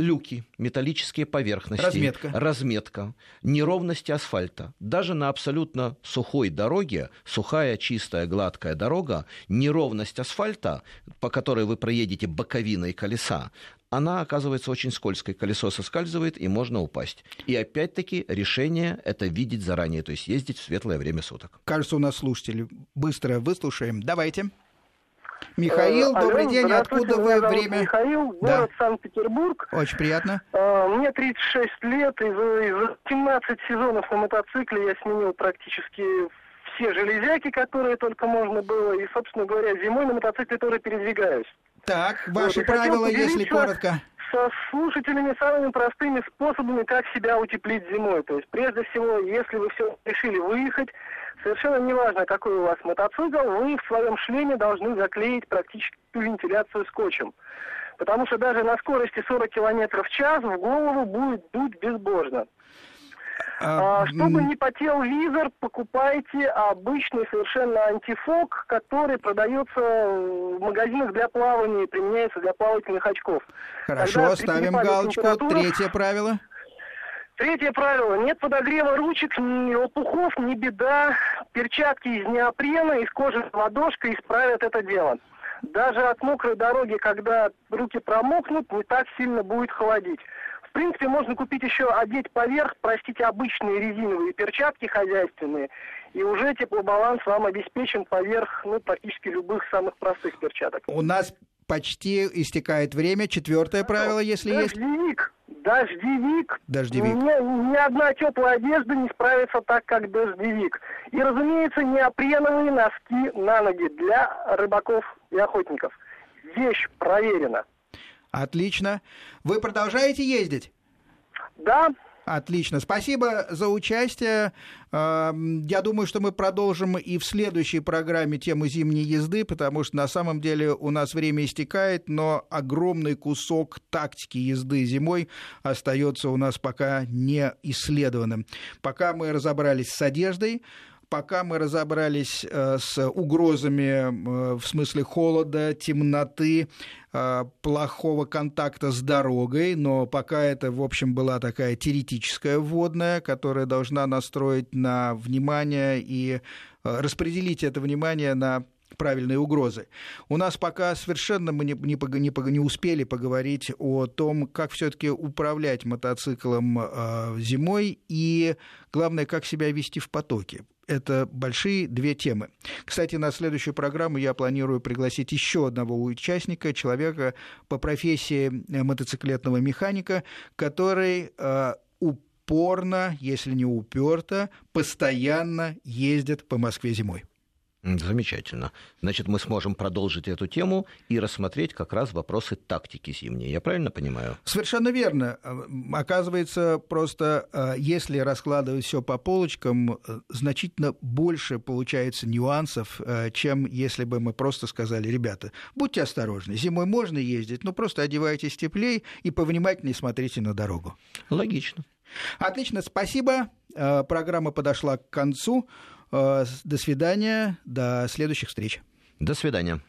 Люки, металлические поверхности, Разметка. разметка, неровности асфальта. Даже на абсолютно сухой дороге, сухая, чистая, гладкая дорога, неровность асфальта, по которой вы проедете боковиной колеса, она оказывается очень скользкой. Колесо соскальзывает, и можно упасть. И опять-таки решение – это видеть заранее, то есть ездить в светлое время суток. Кажется, у нас слушатели. Быстро выслушаем. Давайте. Михаил, Э, добрый алло, день. здравствуйте, Откуда вы время? Михаил, Да. город Санкт-Петербург. Очень приятно. Э, Мне 36 лет, и за, и за 17 сезонов на мотоцикле я сменил практически все железяки, которые только можно было, и, собственно говоря, зимой на мотоцикле тоже передвигаюсь. Так, Вот, ваши хотел правила, если коротко. Со слушателями самыми простыми способами, как себя утеплить зимой. То есть, прежде всего, если вы все решили выехать, совершенно неважно, какой у вас мотоцикл, вы в своем шлеме должны заклеить практически вентиляцию скотчем. Потому что даже на скорости 40 км в час в голову будет дуть безбожно. А, А, чтобы не потел визор, покупайте обычный совершенно антифок, который продается в магазинах для плавания и применяется для плавательных очков. Хорошо, Тогда ставим галочку. Третье правило. Третье правило. Нет подогрева ручек, ни лопухов, ни беда. Перчатки из неопрена, из кожи ладошка исправят это дело. Даже от мокрой дороги, когда руки промокнут, не так сильно будет холодить. В принципе, можно купить еще, одеть поверх, простите, обычные резиновые перчатки хозяйственные, и уже теплобаланс вам обеспечен поверх, ну, практически любых самых простых перчаток. У нас почти истекает время. Четвертое правило, если есть. Дождевик. Дождевик. Дождевик. Ни, ни одна теплая одежда не справится так, как дождевик. И, разумеется, неопреновые носки на ноги для рыбаков и охотников. Вещь проверена. Отлично. Вы продолжаете ездить? Да, Отлично. Спасибо за участие. Эм, Я думаю, что мы продолжим и в следующей программе тему зимней езды, потому что на самом деле у нас время истекает, но огромный кусок тактики езды зимой остается у нас пока не исследованным. Пока мы разобрались с одеждой, пока мы разобрались э, с угрозами э, в смысле холода, темноты, э, плохого контакта с дорогой, но пока это, в общем, была такая теоретическая вводная, которая должна настроить на внимание и распределить это внимание на правильные угрозы. У нас пока совершенно мы не, не, не, не успели поговорить о том, как все-таки управлять мотоциклом э, зимой и, главное, как себя вести в потоке. Это большие две темы. Кстати, на следующую программу я планирую пригласить еще одного участника, человека по профессии э, мотоциклетного механика, который э, упорно, если не уперто, постоянно ездит по Москве зимой. Замечательно. Значит, мы сможем продолжить эту тему и рассмотреть как раз вопросы тактики зимней. Я правильно понимаю? Совершенно верно. Оказывается, просто э, если раскладывать все по полочкам, э, значительно больше получается нюансов, э, чем если бы мы просто сказали, ребята, будьте осторожны, зимой можно ездить, но просто одевайтесь теплее и повнимательнее смотрите на дорогу. Логично. Отлично, спасибо. Программа подошла к концу. Э, до свидания, до следующих встреч. До свидания.